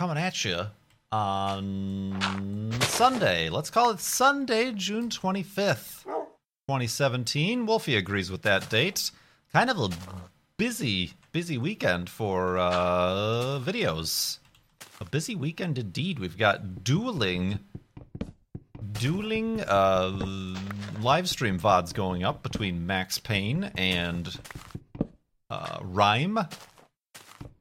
Coming at you on Sunday. Let's call it Sunday, June 25th, 2017. Wolfie agrees with that date. Kind of a busy, busy weekend for uh, videos. A busy weekend indeed. We've got dueling, dueling uh, live stream VODs going up between Max Payne and uh, Rime,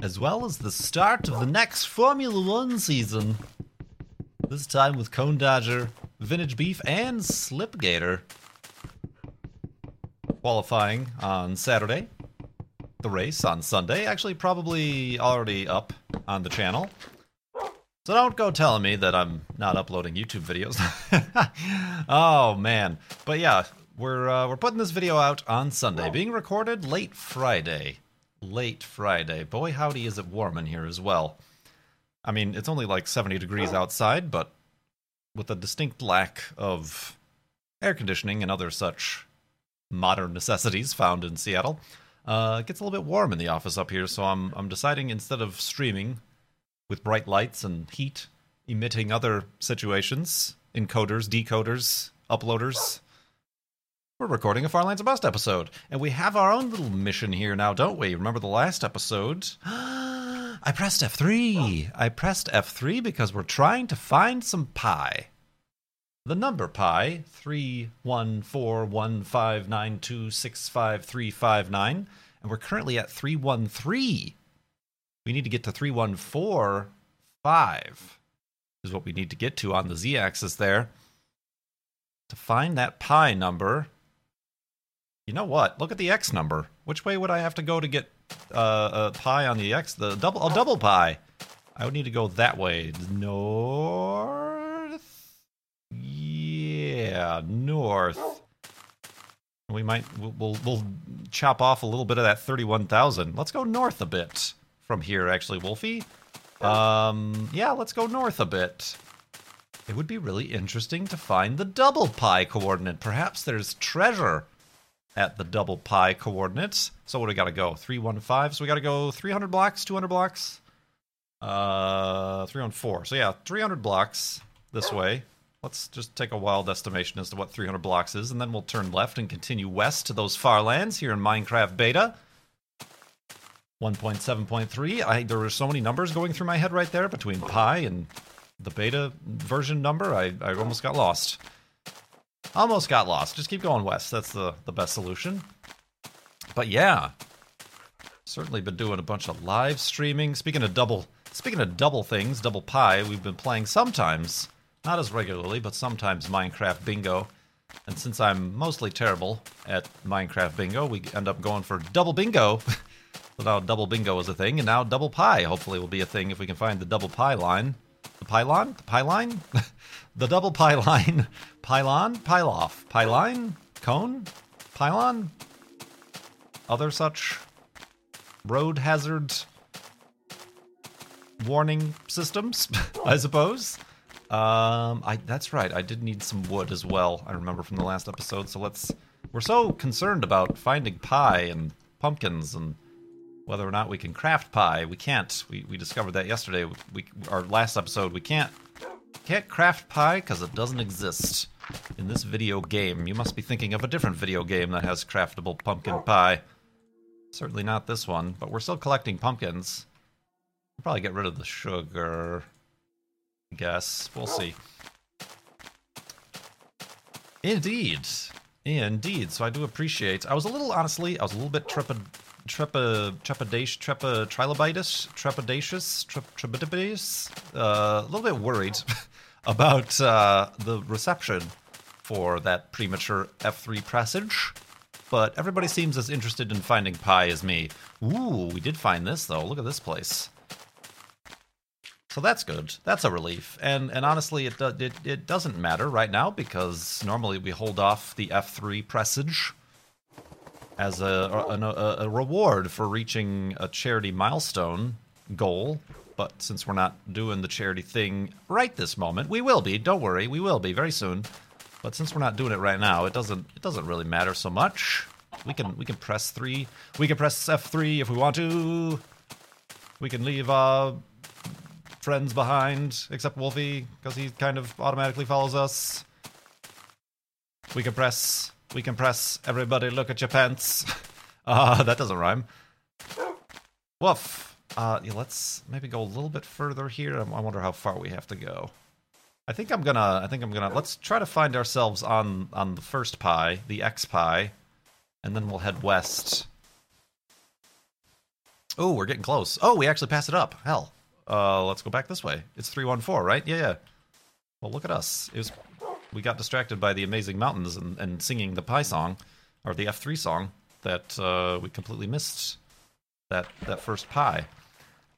as well as the start of the next Formula One season. This time with Cone Dodger, Vintage Beef, and Slipgator. Qualifying on Saturday. The race on Sunday. Actually, probably already up on the channel. So don't go telling me that I'm not uploading YouTube videos. oh man, but yeah, we're uh, we're putting this video out on Sunday, being recorded late Friday. Late Friday. Boy, howdy, is it warm in here as well. I mean, it's only like 70 degrees outside, but with a distinct lack of air conditioning and other such modern necessities found in Seattle, uh, it gets a little bit warm in the office up here. So I'm I'm deciding instead of streaming with bright lights and heat emitting other situations, encoders, decoders, uploaders. We're recording a Farlands or Bust episode, and we have our own little mission here now, don't we? Remember the last episode? I pressed F3. I pressed F3 because we're trying to find some pi. The number pi, 3141592653559, and we're currently at 313. We need to get to 3145 is what we need to get to on the z-axis there. To find that pi number, you know what? Look at the x number. Which way would I have to go to get uh, a pi on the x? The double, a double pi. I would need to go that way. North. Yeah, north. We might we'll, we'll, we'll chop off a little bit of that thirty-one thousand. Let's go north a bit from here, actually, Wolfie. Um, yeah, let's go north a bit. It would be really interesting to find the double pi coordinate. Perhaps there's treasure at the double pi coordinates. So what do we got to go? 315. So we got to go 300 blocks, 200 blocks, uh, 314. So yeah, 300 blocks this way. Let's just take a wild estimation as to what 300 blocks is, and then we'll turn left and continue west to those far lands here in Minecraft Beta. 1.7.3. I there were so many numbers going through my head right there between pi and the beta version number. I, I almost got lost. Almost got lost. Just keep going west. That's the, the best solution. But yeah, certainly been doing a bunch of live streaming. Speaking of double, speaking of double things, double pie, we've been playing sometimes, not as regularly, but sometimes Minecraft Bingo. And since I'm mostly terrible at Minecraft Bingo, we end up going for double bingo. So now double bingo is a thing, and now double pie hopefully will be a thing if we can find the double pie line. The pylon? The pylon? the double pi line. Pylon? Pyloff. Pylon? Cone? Pylon? Other such road hazard warning systems, I suppose. Um, I that's right. I did need some wood as well. I remember from the last episode. So let's. We're so concerned about finding pie and pumpkins and whether or not we can craft pie. We can't. We, we discovered that yesterday. We our last episode. We can't can't craft pie because it doesn't exist in this video game. You must be thinking of a different video game that has craftable pumpkin pie. Certainly not this one, but we're still collecting pumpkins. We'll probably get rid of the sugar. I guess we'll see. Indeed, indeed. So I do appreciate. I was a little honestly. I was a little bit trepid trepa trepidation trepa trilobitis trepidatious trep, trepidatious uh, a little bit worried about uh, the reception for that premature F3 presage. But everybody seems as interested in finding pi as me. Ooh, we did find this though. Look at this place. So that's good. That's a relief. And and honestly, it do, it it doesn't matter right now because normally we hold off the F3 presage as a a, a reward for reaching a charity milestone goal. But since we're not doing the charity thing right this moment, we will be. Don't worry, we will be very soon. But since we're not doing it right now, it doesn't it doesn't really matter so much. We can we can press three. We can press F three if we want to. We can leave uh friends behind, except Wolfie, because he kind of automatically follows us. We can press. We can press. Everybody, look at your pants. Uh, that doesn't rhyme. Woof. Uh, yeah, let's maybe go a little bit further here. I wonder how far we have to go. I think I'm gonna. I think I'm gonna. Let's try to find ourselves on on the first pie, the X pie, and then we'll head west. Oh, we're getting close. Oh, we actually passed it up. Hell. Uh, let's go back this way. It's three one four, right? Yeah, yeah. Well, look at us. It was. We got distracted by the amazing mountains and, and singing the pie song, or the F three song that uh, we completely missed. That that first pie.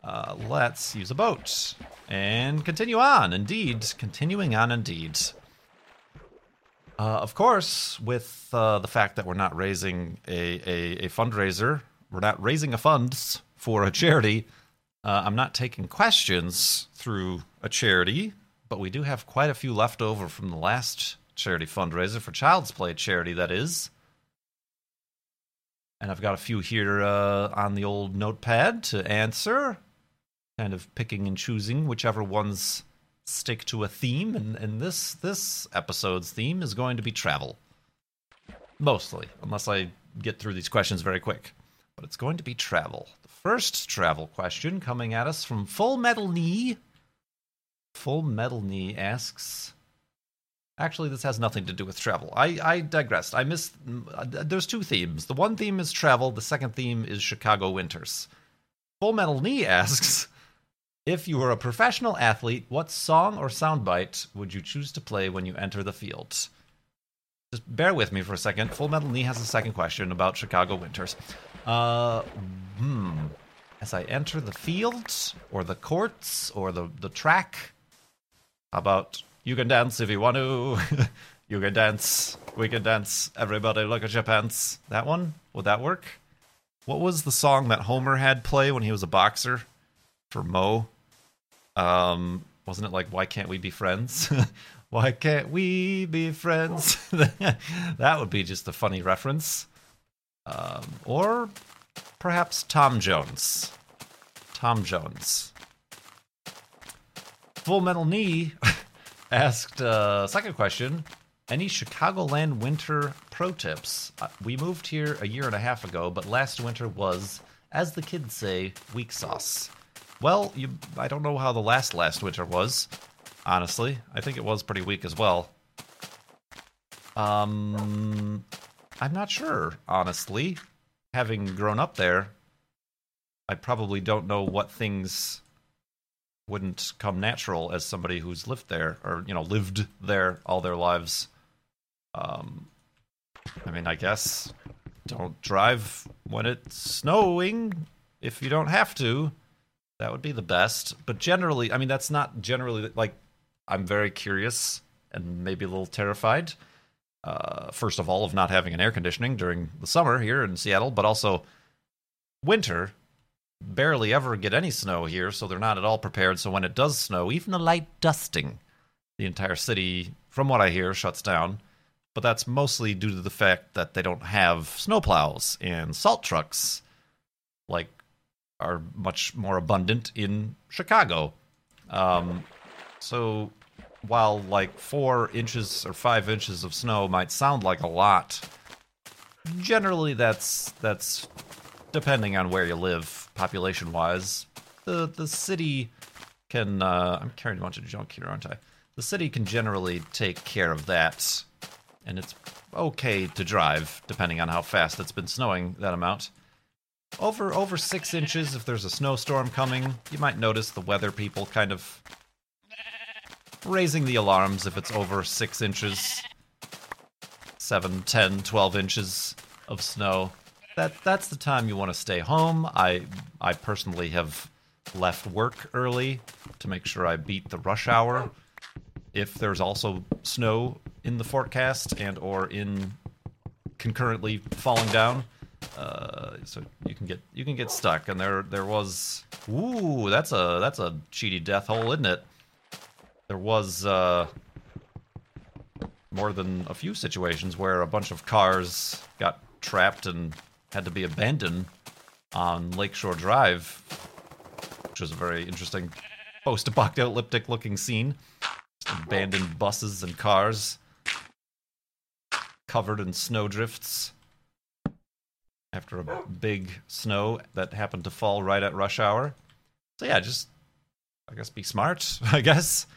Uh, let's use a boat and continue on. Indeed, continuing on. Indeed. Uh, of course, with uh, the fact that we're not raising a, a, a fundraiser, we're not raising a funds for a charity. Uh, I'm not taking questions through a charity, but we do have quite a few left over from the last charity fundraiser for Child's Play charity, that is. And I've got a few here uh, on the old notepad to answer kind of picking and choosing whichever ones stick to a theme. And, and this this episode's theme is going to be travel. Mostly unless i get through these questions very quick. But it's going to be travel. The first travel question coming at us from full metal knee full metal knee asks actually this has nothing to do with travel i i digressed i missed there's two themes the one theme is travel the second theme is chicago winters full metal knee asks if you were a professional athlete, what song or soundbite would you choose to play when you enter the field? Just bear with me for a second. Full Metal Knee has a second question about Chicago winters. Uh, hmm. As I enter the field, or the courts, or the, the track, how about you can dance if you want to? you can dance. We can dance. Everybody look at your pants. That one? Would that work? What was the song that Homer had play when he was a boxer? for Mo. Um, wasn't it like "Why can't we be friends"? Why can't we be friends? that would be just a funny reference. Um, or perhaps Tom Jones. Tom Jones. Full Metal Knee asked a uh, second question. Any Chicagoland winter pro tips? Uh, we moved here a year and a half ago, but last winter was, as the kids say, weak sauce. Well, you, I don't know how the last last winter was. Honestly, I think it was pretty weak as well. Um, I'm not sure. Honestly, having grown up there, I probably don't know what things wouldn't come natural as somebody who's lived there or you know lived there all their lives. Um, I mean, I guess don't drive when it's snowing if you don't have to. That would be the best. But generally, I mean, that's not generally like I'm very curious and maybe a little terrified. Uh, first of all, of not having an air conditioning during the summer here in Seattle, but also winter. Barely ever get any snow here, so they're not at all prepared. So when it does snow, even a light dusting, the entire city, from what I hear, shuts down. But that's mostly due to the fact that they don't have snowplows and salt trucks like are much more abundant in Chicago. Um, so while like four inches or five inches of snow might sound like a lot, generally that's that's depending on where you live, population wise. The the city can uh, I'm carrying a bunch of junk here, aren't I? The city can generally take care of that, and it's okay to drive depending on how fast it's been snowing that amount. Over over six inches if there's a snowstorm coming. You might notice the weather people kind of raising the alarms if it's over six inches. Seven, ten, twelve inches of snow. That that's the time you want to stay home. I I personally have left work early to make sure I beat the rush hour. If there's also snow in the forecast and or in concurrently falling down, uh, so you can get you can get stuck. And there there was ooh that's a that's a cheaty death hole, isn't it? There was uh, more than a few situations where a bunch of cars got trapped and had to be abandoned on Lakeshore Drive, which was a very interesting post-apocalyptic looking scene. Abandoned buses and cars covered in snowdrifts after a big snow that happened to fall right at rush hour. So yeah, just I guess be smart, I guess.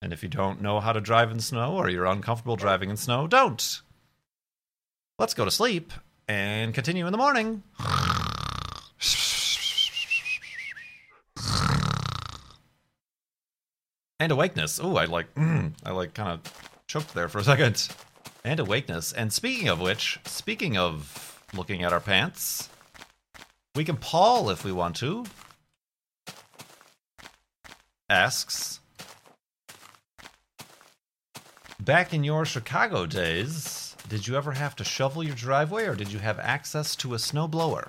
And if you don't know how to drive in snow or you're uncomfortable driving in snow, don't. Let's go to sleep and continue in the morning. And awakeness. Oh, I like mm, I like kind of choked there for a second. And awakeness. And speaking of which, speaking of looking at our pants, we can Paul if we want to. Asks Back in your Chicago days, did you ever have to shovel your driveway or did you have access to a snowblower?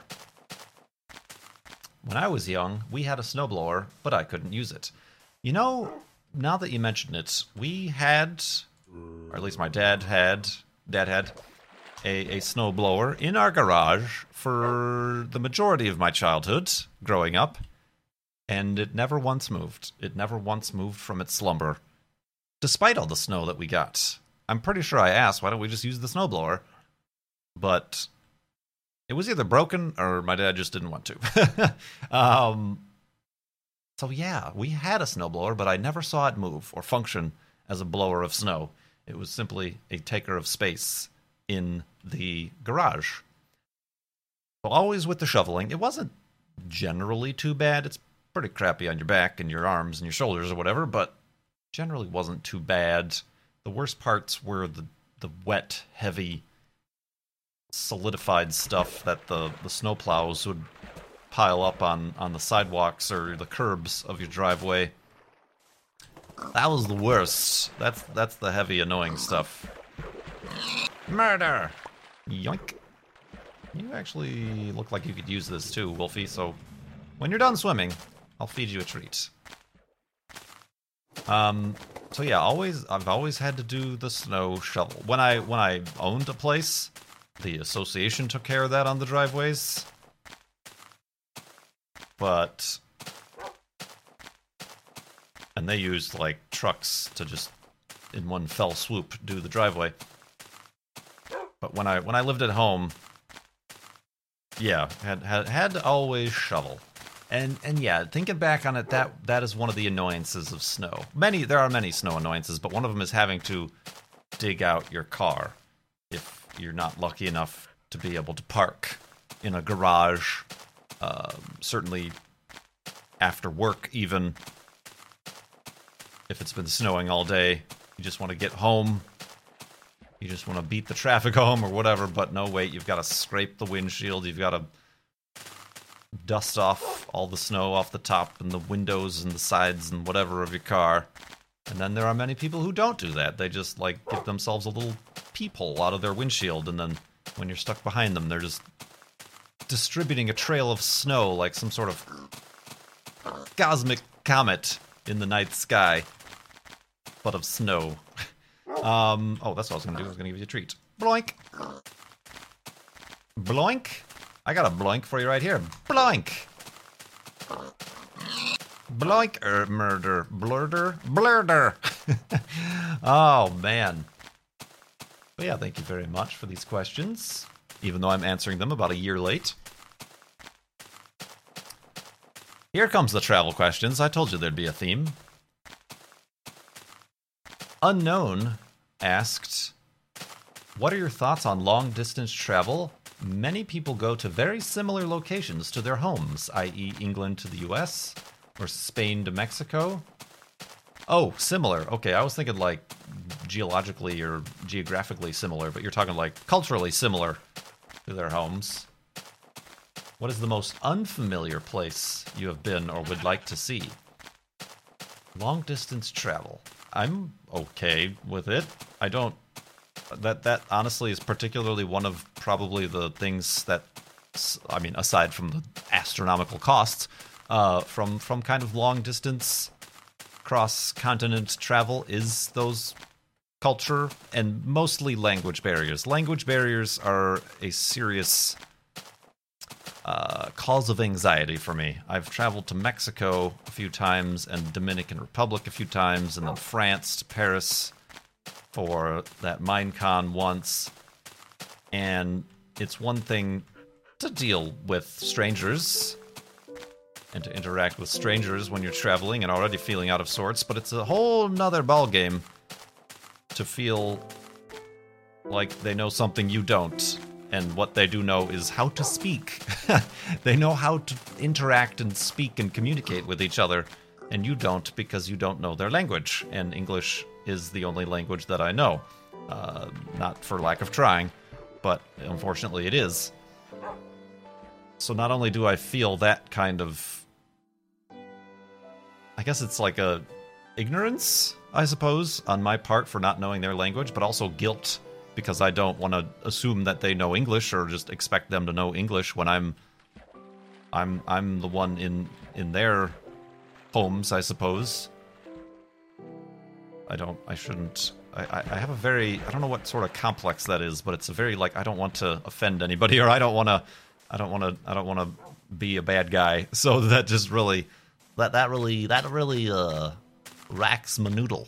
When I was young, we had a snowblower, but I couldn't use it. You know, now that you mention it, we had, or at least my dad had, dad had, a, a snowblower in our garage for the majority of my childhood growing up, and it never once moved. It never once moved from its slumber, despite all the snow that we got. I'm pretty sure I asked, why don't we just use the snowblower? But it was either broken or my dad just didn't want to. um, so yeah, we had a snowblower, but I never saw it move or function as a blower of snow. It was simply a taker of space in the garage. So always with the shoveling, it wasn't generally too bad. It's pretty crappy on your back and your arms and your shoulders or whatever, but generally wasn't too bad. The worst parts were the the wet, heavy, solidified stuff that the the snowplows would pile up on on the sidewalks or the curbs of your driveway. That was the worst. That's that's the heavy, annoying stuff. Murder! Yoink. You actually look like you could use this too, Wolfie, so when you're done swimming, I'll feed you a treat. Um so yeah, always I've always had to do the snow shovel. When I when I owned a place, the association took care of that on the driveways. But and they used like trucks to just in one fell swoop do the driveway. But when I when I lived at home, yeah, had had had to always shovel. And and yeah, thinking back on it, that that is one of the annoyances of snow. Many there are many snow annoyances, but one of them is having to dig out your car if you're not lucky enough to be able to park in a garage. Um, certainly after work, even if it's been snowing all day, you just want to get home. You just want to beat the traffic home or whatever, but no, wait, you've got to scrape the windshield. You've got to dust off all the snow off the top and the windows and the sides and whatever of your car. And then there are many people who don't do that. They just like give themselves a little peephole out of their windshield, and then when you're stuck behind them, they're just distributing a trail of snow like some sort of cosmic comet in the night sky, but of snow. um, oh, that's what I was gonna do. I was gonna give you a treat. Bloink. Bloink. I got a blank for you right here. Blank. Bloink er, murder. Blurder. Blurder. oh man. But yeah, thank you very much for these questions. Even though I'm answering them about a year late. Here comes the travel questions. I told you there'd be a theme. Unknown asked, What are your thoughts on long distance travel? Many people go to very similar locations to their homes, i.e., England to the US or Spain to Mexico. Oh, similar. Okay, I was thinking like geologically or geographically similar, but you're talking like culturally similar to their homes. What is the most unfamiliar place you have been or would like to see? Long distance travel. I'm okay with it. I don't that that honestly is particularly one of probably the things that I mean aside from the astronomical costs uh, from from kind of long distance cross continent travel is those culture and mostly language barriers. Language barriers are a serious uh, cause of anxiety for me. I've traveled to Mexico a few times and Dominican Republic a few times, and then France to Paris for that Minecon once. And it's one thing to deal with strangers and to interact with strangers when you're traveling and already feeling out of sorts, but it's a whole nother ballgame to feel like they know something you don't. And what they do know is how to speak. they know how to interact and speak and communicate with each other, and you don't because you don't know their language. And English is the only language that I know. Uh, not for lack of trying, but unfortunately it is. So not only do I feel that kind of I guess it's like a ignorance, I suppose, on my part for not knowing their language, but also guilt because I don't want to assume that they know English or just expect them to know English when I'm I'm I'm the one in in their homes, I suppose. I don't I shouldn't I, I have a very I don't know what sort of complex that is, but it's a very like I don't want to offend anybody or I don't want to I don't want to I don't want to be a bad guy. So that just really that that really that really uh racks my noodle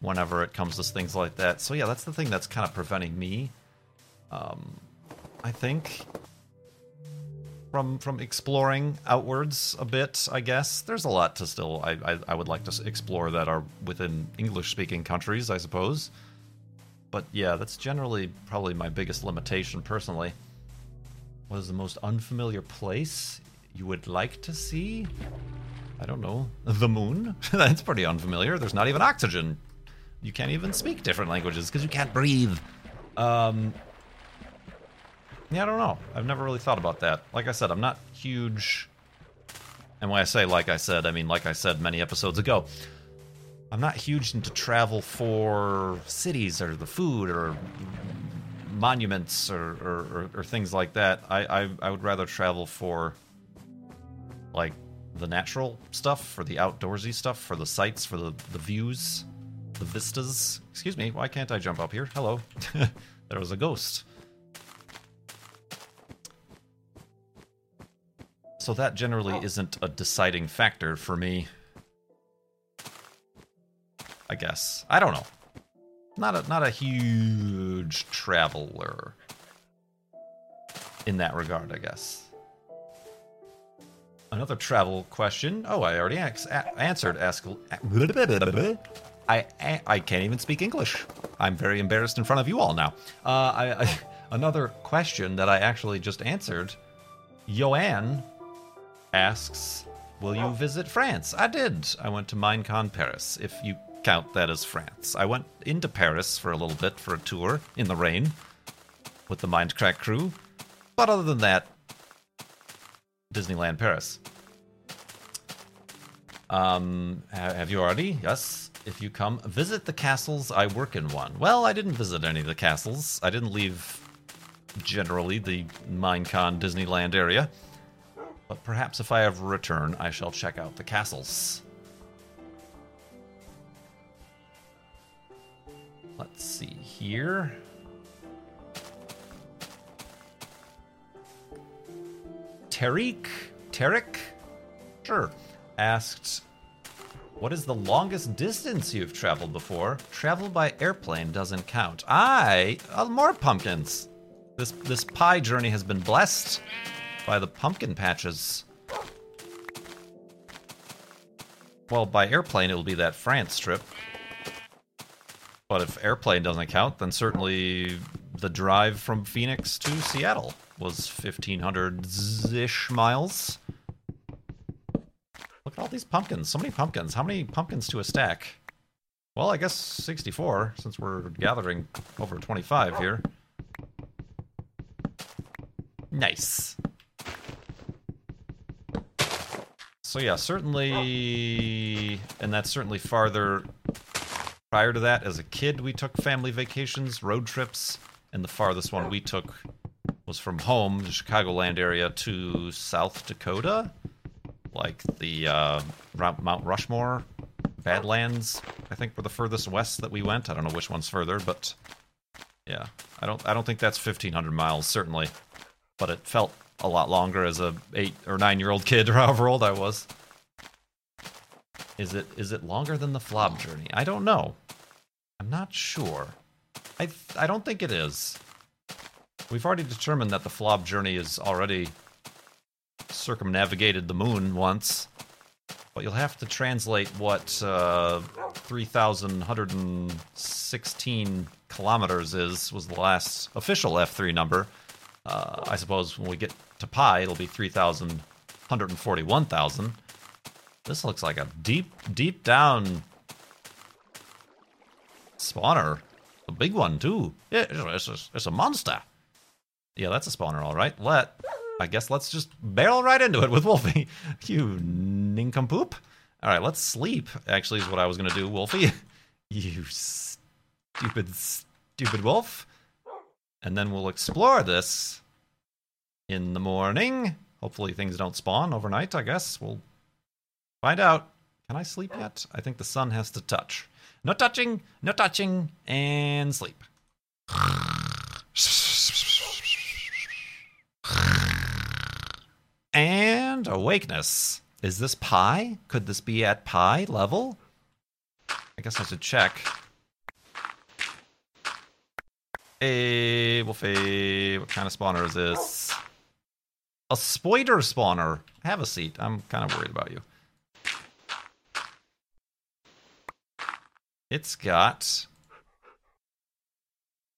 whenever it comes to things like that. So yeah, that's the thing that's kind of preventing me. Um, I think from from exploring outwards a bit. I guess there's a lot to still I I, I would like to explore that are within English speaking countries, I suppose. But yeah, that's generally probably my biggest limitation personally. What is the most unfamiliar place you would like to see? I don't know, the moon? That's pretty unfamiliar. There's not even oxygen. You can't even speak different languages because you can't breathe. Um, yeah, I don't know. I've never really thought about that. Like I said, I'm not huge. And when I say like I said, I mean like I said many episodes ago. I'm not huge into travel for cities or the food or monuments or, or, or, or things like that. I, I I would rather travel for like the natural stuff, for the outdoorsy stuff, for the sights, for the, the views, the vistas. Excuse me, why can't I jump up here? Hello. there was a ghost. So that generally isn't a deciding factor for me. I guess. I don't know. Not a not a huge traveler in that regard, I guess. Another travel question. Oh, I already ax- a- answered. Ask. I, I can't even speak English. I'm very embarrassed in front of you all now. Uh, I, I, another question that I actually just answered. Joanne asks, "Will you visit France?" I did. I went to Minecon Paris. If you count that as France, I went into Paris for a little bit for a tour in the rain with the Mindcrack crew. But other than that, Disneyland Paris. Um, have you already? Yes. If you come visit the castles, I work in one. Well, I didn't visit any of the castles. I didn't leave generally the Minecon Disneyland area. But perhaps if I ever return, I shall check out the castles. Let's see here. Tariq, Tarek, sure, asked, "What is the longest distance you've traveled before? Travel by airplane doesn't count." I uh, more pumpkins. This this pie journey has been blessed by the pumpkin patches. Well, by airplane it'll be that France trip. But if airplane doesn't count, then certainly the drive from Phoenix to Seattle was 1500 ish miles. Look at all these pumpkins. So many pumpkins. How many pumpkins to a stack? Well, I guess 64, since we're gathering over 25 here. Nice. So yeah, certainly, and that's certainly farther. Prior to that, as a kid, we took family vacations, road trips, and the farthest one we took was from home, the Chicagoland area, to South Dakota, like the uh, Mount Rushmore, Badlands. I think were the furthest west that we went. I don't know which one's further, but yeah, I don't. I don't think that's 1,500 miles, certainly, but it felt a lot longer as a eight or nine year old kid or however old I was. Is it is it longer than the Flob journey? I don't know. I'm not sure. I I don't think it is. We've already determined that the Flob journey is already circumnavigated the moon once. But you'll have to translate what uh, 3,116 kilometers is, was the last official F3 number. Uh, I suppose when we get to pi, it'll be 3,141,000. This looks like a deep, deep down spawner. A big one, too. Yeah, it's a, it's a monster. Yeah, that's a spawner, all right. Let, I guess let's just barrel right into it with Wolfie. you nincompoop. All right, let's sleep, actually, is what I was going to do, Wolfie. you stupid, stupid wolf. And then we'll explore this in the morning. Hopefully things don't spawn overnight, I guess. We'll find out. Can I sleep yet? I think the sun has to touch. No touching, no touching, and sleep. And awakeness. Is this pi? Could this be at pi level? I guess I should check. Eh, hey, Wolfie, what kind of spawner is this? A spoiler spawner. Have a seat. I'm kind of worried about you. It's got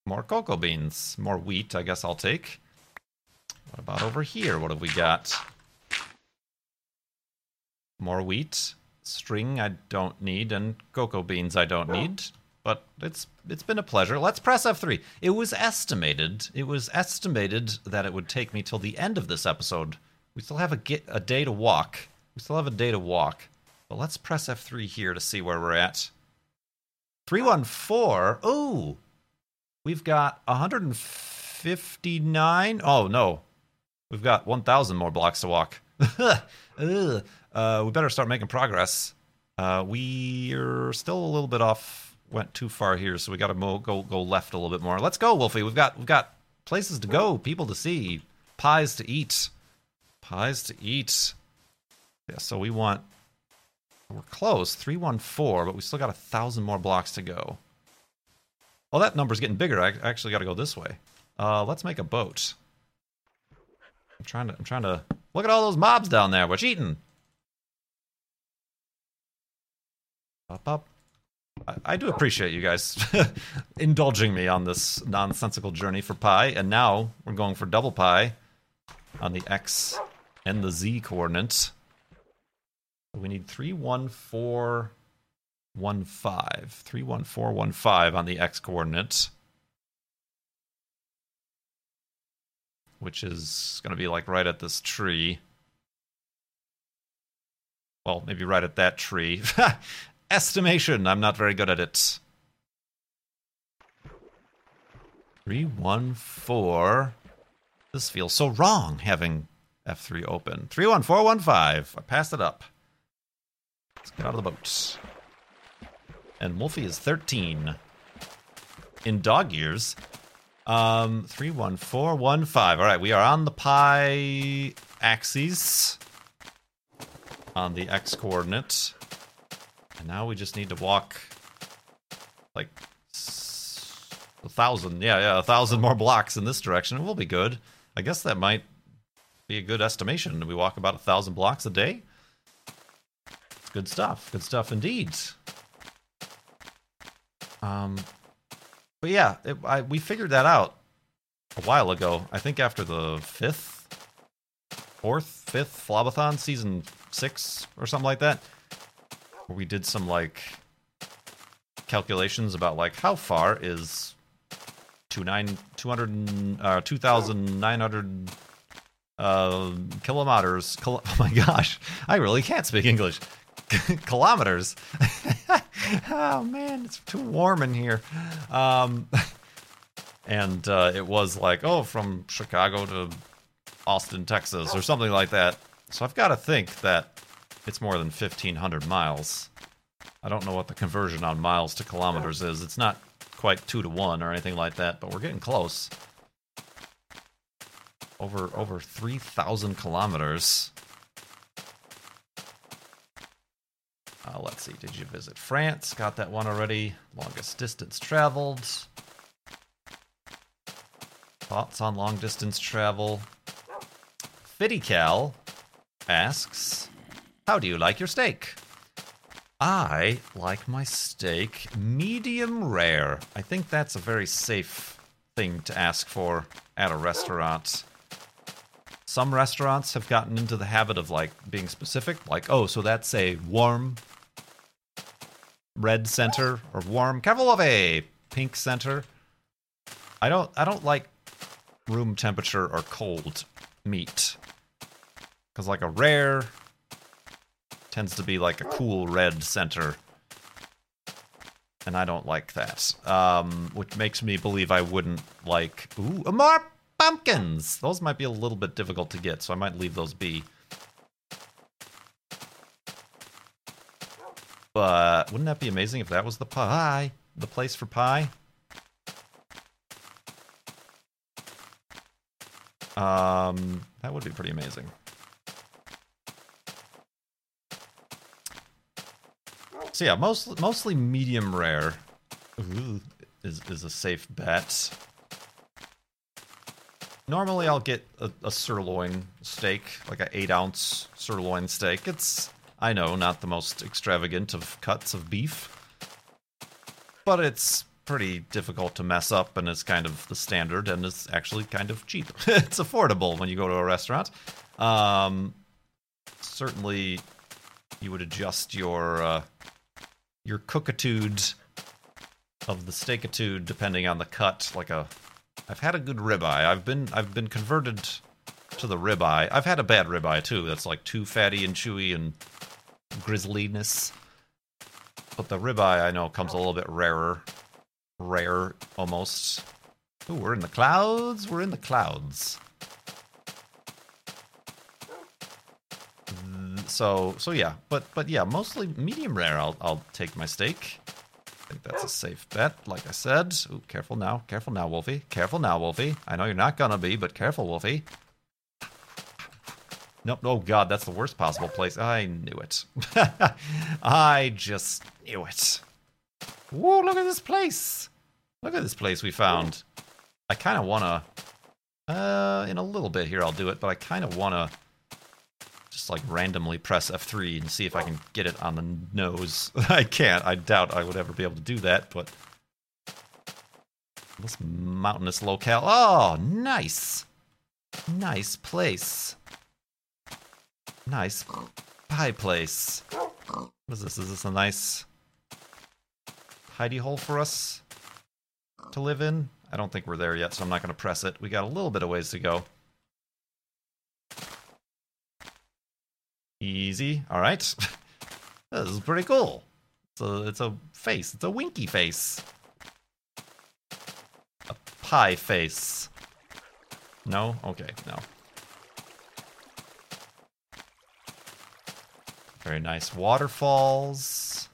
more cocoa beans, more wheat. I guess I'll take. What about over here? What have we got? More wheat, string I don't need, and cocoa beans I don't need but it's it's been a pleasure. Let's press F3. It was estimated, it was estimated that it would take me till the end of this episode. We still have a get a day to walk. We still have a day to walk. But let's press F3 here to see where we're at. 314. Oh. We've got 159. Oh no. We've got 1000 more blocks to walk. uh, we better start making progress. Uh, we're still a little bit off went too far here, so we got to mo- go go left a little bit more. Let's go, Wolfie. We've got we've got places to go, people to see, pies to eat, pies to eat. Yeah, so we want we're close, three one four, but we still got a thousand more blocks to go. Oh, that number's getting bigger. I actually got to go this way. Uh, let's make a boat. I'm trying to. I'm trying to look at all those mobs down there. We're cheating. Up, up. I, do appreciate you guys indulging me on this nonsensical journey for pi, and now we're going for double pi on the x and the z coordinates. We need 31415. 31415 on the x coordinates. Which is going to be like right at this tree. Well, maybe right at that tree. Estimation. I'm not very good at it. 314. This feels so wrong having F3 open. 31415. I passed it up. Let's get out of the boat. And Wolfie is 13. In dog years. Um, 31415. All right, we are on the pi axis. On the x coordinate. And now we just need to walk like a thousand, yeah, yeah, a thousand more blocks in this direction. We'll be good. I guess that might be a good estimation. We walk about a thousand blocks a day. It's good stuff. Good stuff indeed. Um, but yeah, it, I, we figured that out a while ago. I think after the fifth, fourth, fifth Flobathon, season six or something like that we did some like calculations about like how far is two nine two hundred uh, two thousand nine hundred Uh, kilometers. Kil- oh my gosh, I really can't speak English. kilometers. oh man, it's too warm in here. Um, and uh, it was like, oh, from Chicago to Austin, Texas, or something like that. So I've got to think that it's more than 1,500 miles. I don't know what the conversion on miles to kilometers is. It's not quite two to one or anything like that, but we're getting close. Over over 3,000 kilometers. Uh, let's see. Did you visit France? Got that one already. Longest distance traveled. Thoughts on long distance travel? FiddyCal asks, How do you like your steak? I like my steak medium rare. I think that's a very safe thing to ask for at a restaurant. Some restaurants have gotten into the habit of like being specific, like, oh, so that's a warm red center or warm a pink center. I don't I don't like room temperature or cold meat. Cause like a rare tends to be like a cool red center. And I don't like that. Um, which makes me believe I wouldn't like ooh, more pumpkins. Those might be a little bit difficult to get, so I might leave those be. But wouldn't that be amazing if that was the pie? The place for pie? Um, that would be pretty amazing. So yeah, most, mostly medium rare is is a safe bet. Normally, I'll get a, a sirloin steak, like an eight ounce sirloin steak. It's I know not the most extravagant of cuts of beef, but it's pretty difficult to mess up and it's kind of the standard and it's actually kind of cheap. it's affordable when you go to a restaurant. Um, certainly, you would adjust your uh, your cookitude of the steakitude depending on the cut. Like a, I've had a good ribeye. I've been I've been converted to the ribeye. I've had a bad ribeye too. That's like too fatty and chewy and grizzliness. But the ribeye I know comes a little bit rarer rare almost. Ooh, we're in the clouds. We're in the clouds. So so yeah, but but yeah, mostly medium rare. I'll I'll take my steak. I think that's a safe bet. Like I said. Ooh, careful now, careful now, Wolfie. Careful now, Wolfie. I know you're not gonna be, but careful, Wolfie. Nope. Oh God, that's the worst possible place. I knew it. I just knew it. Whoa, look at this place. Look at this place we found. I kind of want to, uh, in a little bit here I'll do it, but I kind of want to just like randomly press F3 and see if I can get it on the nose. I can't. I doubt I would ever be able to do that, but this mountainous locale. Oh, nice. Nice place. Nice pie place. What is this? Is this a nice hidey hole for us to live in? I don't think we're there yet, so I'm not going to press it. We got a little bit of ways to go. Easy. All right. this is pretty cool. A, it's a face. It's a winky face. A pie face. No? Okay, no. Very nice waterfalls.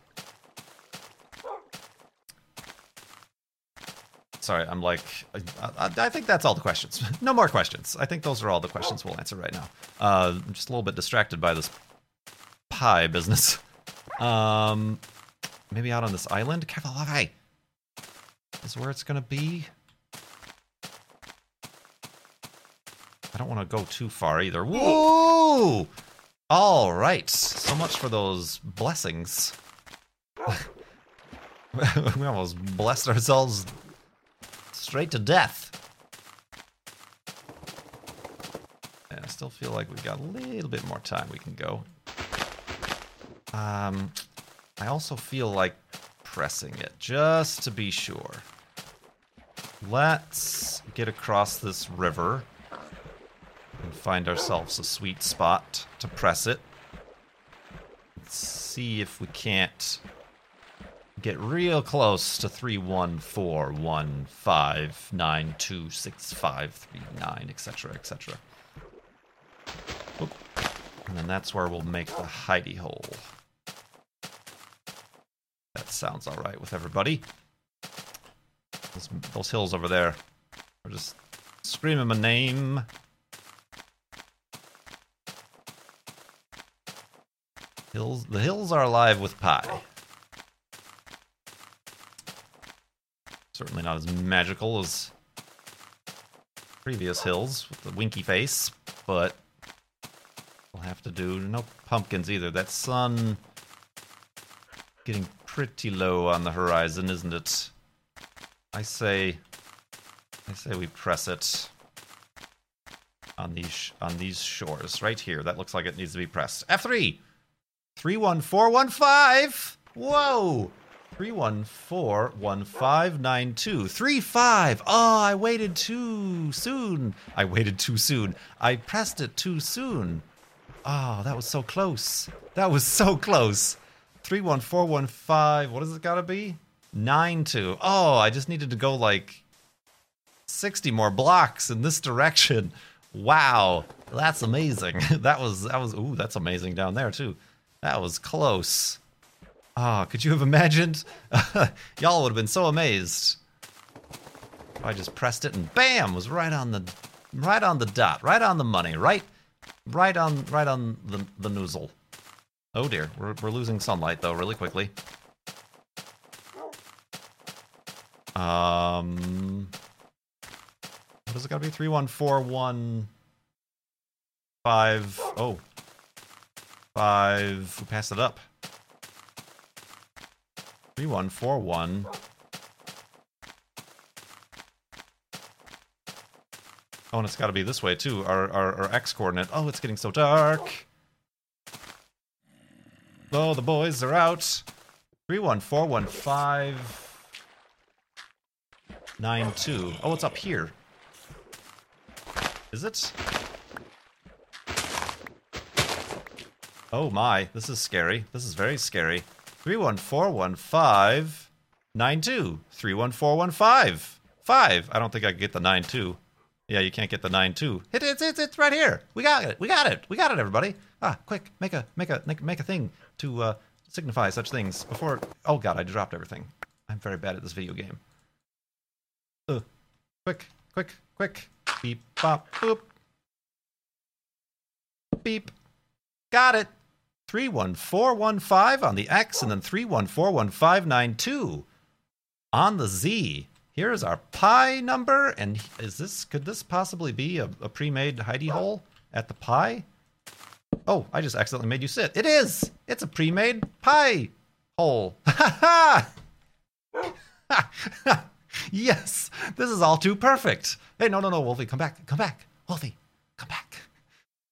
Sorry, I'm like, I, I, think that's all the questions. no more questions. I think those are all the questions we'll answer right now. Uh, I'm just a little bit distracted by this pie business. Um, maybe out on this island. Okay. Is where it's gonna be. I don't want to go too far either. Whoa! All right. So much for those blessings. we almost blessed ourselves straight to death. I still feel like we've got a little bit more time we can go. Um, I also feel like pressing it just to be sure. Let's get across this river and find ourselves a sweet spot to press it. Let's see if we can't get real close to 31415926539, etc., etc. And then that's where we'll make the hidey hole. That sounds alright with everybody. Those, those hills over there are just screaming my name. Hills, the hills are alive with pie. Certainly not as magical as previous hills with the winky face, but we'll have to do. No pumpkins either. That sun getting pretty low on the horizon, isn't it? I say, I say we press it on these on these shores right here. That looks like it needs to be pressed. F three, three one four one five. Whoa. 3141592. 35. Oh, ah, I waited too soon. I waited too soon. I pressed it too soon. Oh, that was so close. That was so close. 31415. What does it got to be? 92. Oh, I just needed to go like 60 more blocks in this direction. Wow. That's amazing. that was that was ooh, that's amazing down there too. That was close. Ah, oh, could you have imagined? Y'all would have been so amazed. I just pressed it and bam, was right on the right on the dot, right on the money, right right on right on the the noozle. Oh dear, we're we're losing sunlight though really quickly. Um what is it gotta be? Three one four one five oh five we passed it up. 3141. Oh, and it's got to be this way too. Our, our, our X coordinate. Oh, it's getting so dark. Oh, the boys are out. 31415. 92. Oh, it's up here. Is it? Oh my, this is scary. This is very scary. 3141592. 31415. 5. I don't think I can get the 92. Yeah, you can't get the 92. It, it's, it's, it's right here. We got it. We got it. We got it, everybody. Ah, quick. Make a make a make, make a thing to uh, signify such things before. Oh, God, I dropped everything. I'm very bad at this video game. Uh, quick, quick, quick. Beep, bop, boop. Beep. Got it. 31415 on the X and then 3141592 on the Z. Here's our pi number, and is this could this possibly be a, a pre-made hidey hole at the pi? Oh, I just accidentally made you sit. It is. It's a pre-made pi hole. Ha ha! yes, this is all too perfect. Hey, no, no, no, Wolfie, come back, come back, Wolfie, come back.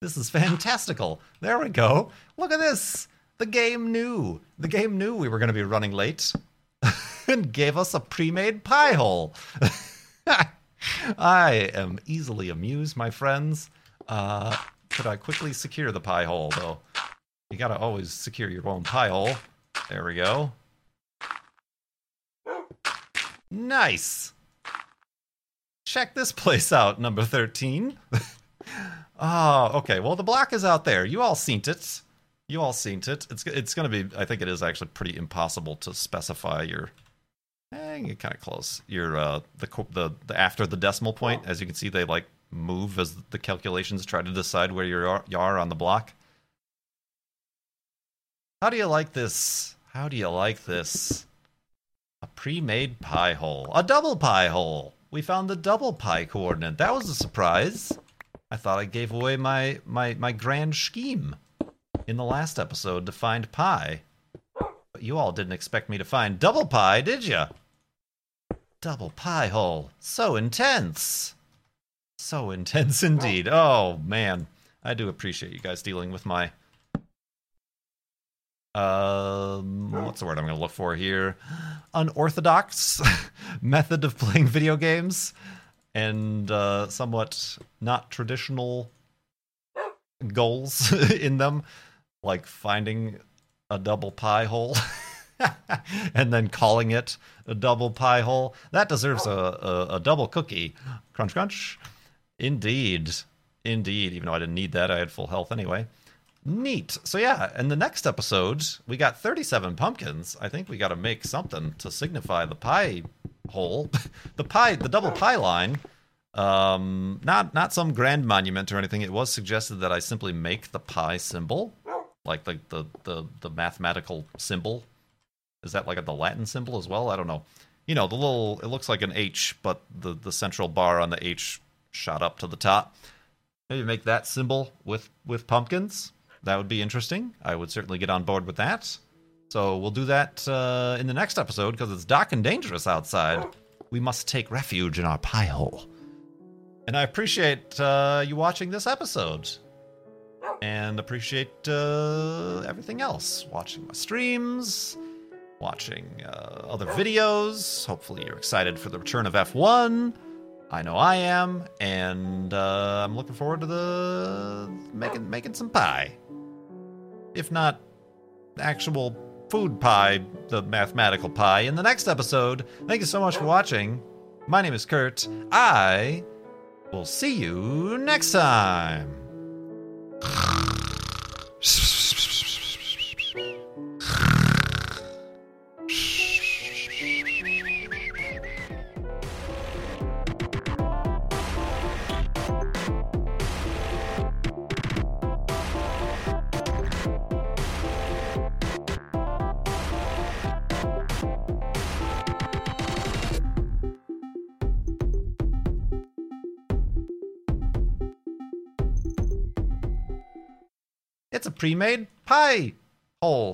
This is fantastical. There we go. Look at this. The game knew. The game knew we were going to be running late and gave us a pre made pie hole. I am easily amused, my friends. Uh, could I quickly secure the pie hole, though? You gotta always secure your own pie hole. There we go. Nice. Check this place out, number 13. Oh, okay. Well, the block is out there. You all seen it. You all seen it. It's it's going to be. I think it is actually pretty impossible to specify your. Eh, get kind of close. Your uh the the the after the decimal point. As you can see, they like move as the calculations try to decide where you are, you are on the block. How do you like this? How do you like this? A pre-made pie hole. A double pie hole. We found the double pie coordinate. That was a surprise. I thought I gave away my, my, my grand scheme in the last episode to find pi. But you all didn't expect me to find double pie, did you? Double pie hole. So intense. So intense indeed. Oh, man. I do appreciate you guys dealing with my. Um, what's the word I'm going to look for here? Unorthodox method of playing video games and uh, somewhat not traditional goals in them, like finding a double pie hole and then calling it a double pie hole. That deserves a, a, a double cookie. Crunch, crunch. Indeed. Indeed. Even though I didn't need that, I had full health anyway. Neat. So yeah, in the next episode, we got 37 pumpkins. I think we got to make something to signify the pie hole, the pie, the double pie line. Um, not not some grand monument or anything. It was suggested that I simply make the pie symbol, like the the the, the mathematical symbol. Is that like a, the Latin symbol as well? I don't know. You know, the little it looks like an H, but the the central bar on the H shot up to the top. Maybe make that symbol with with pumpkins. That would be interesting. I would certainly get on board with that. So we'll do that uh, in the next episode because it's dark and dangerous outside. We must take refuge in our pie hole. And I appreciate uh, you watching this episode. And appreciate uh, everything else. Watching my streams, watching uh, other videos. Hopefully, you're excited for the return of F1. I know I am, and uh, I'm looking forward to the making making some pie. If not actual food pie, the mathematical pie, in the next episode. Thank you so much for watching. My name is Kurt. I will see you next time. Pre-made pie hole.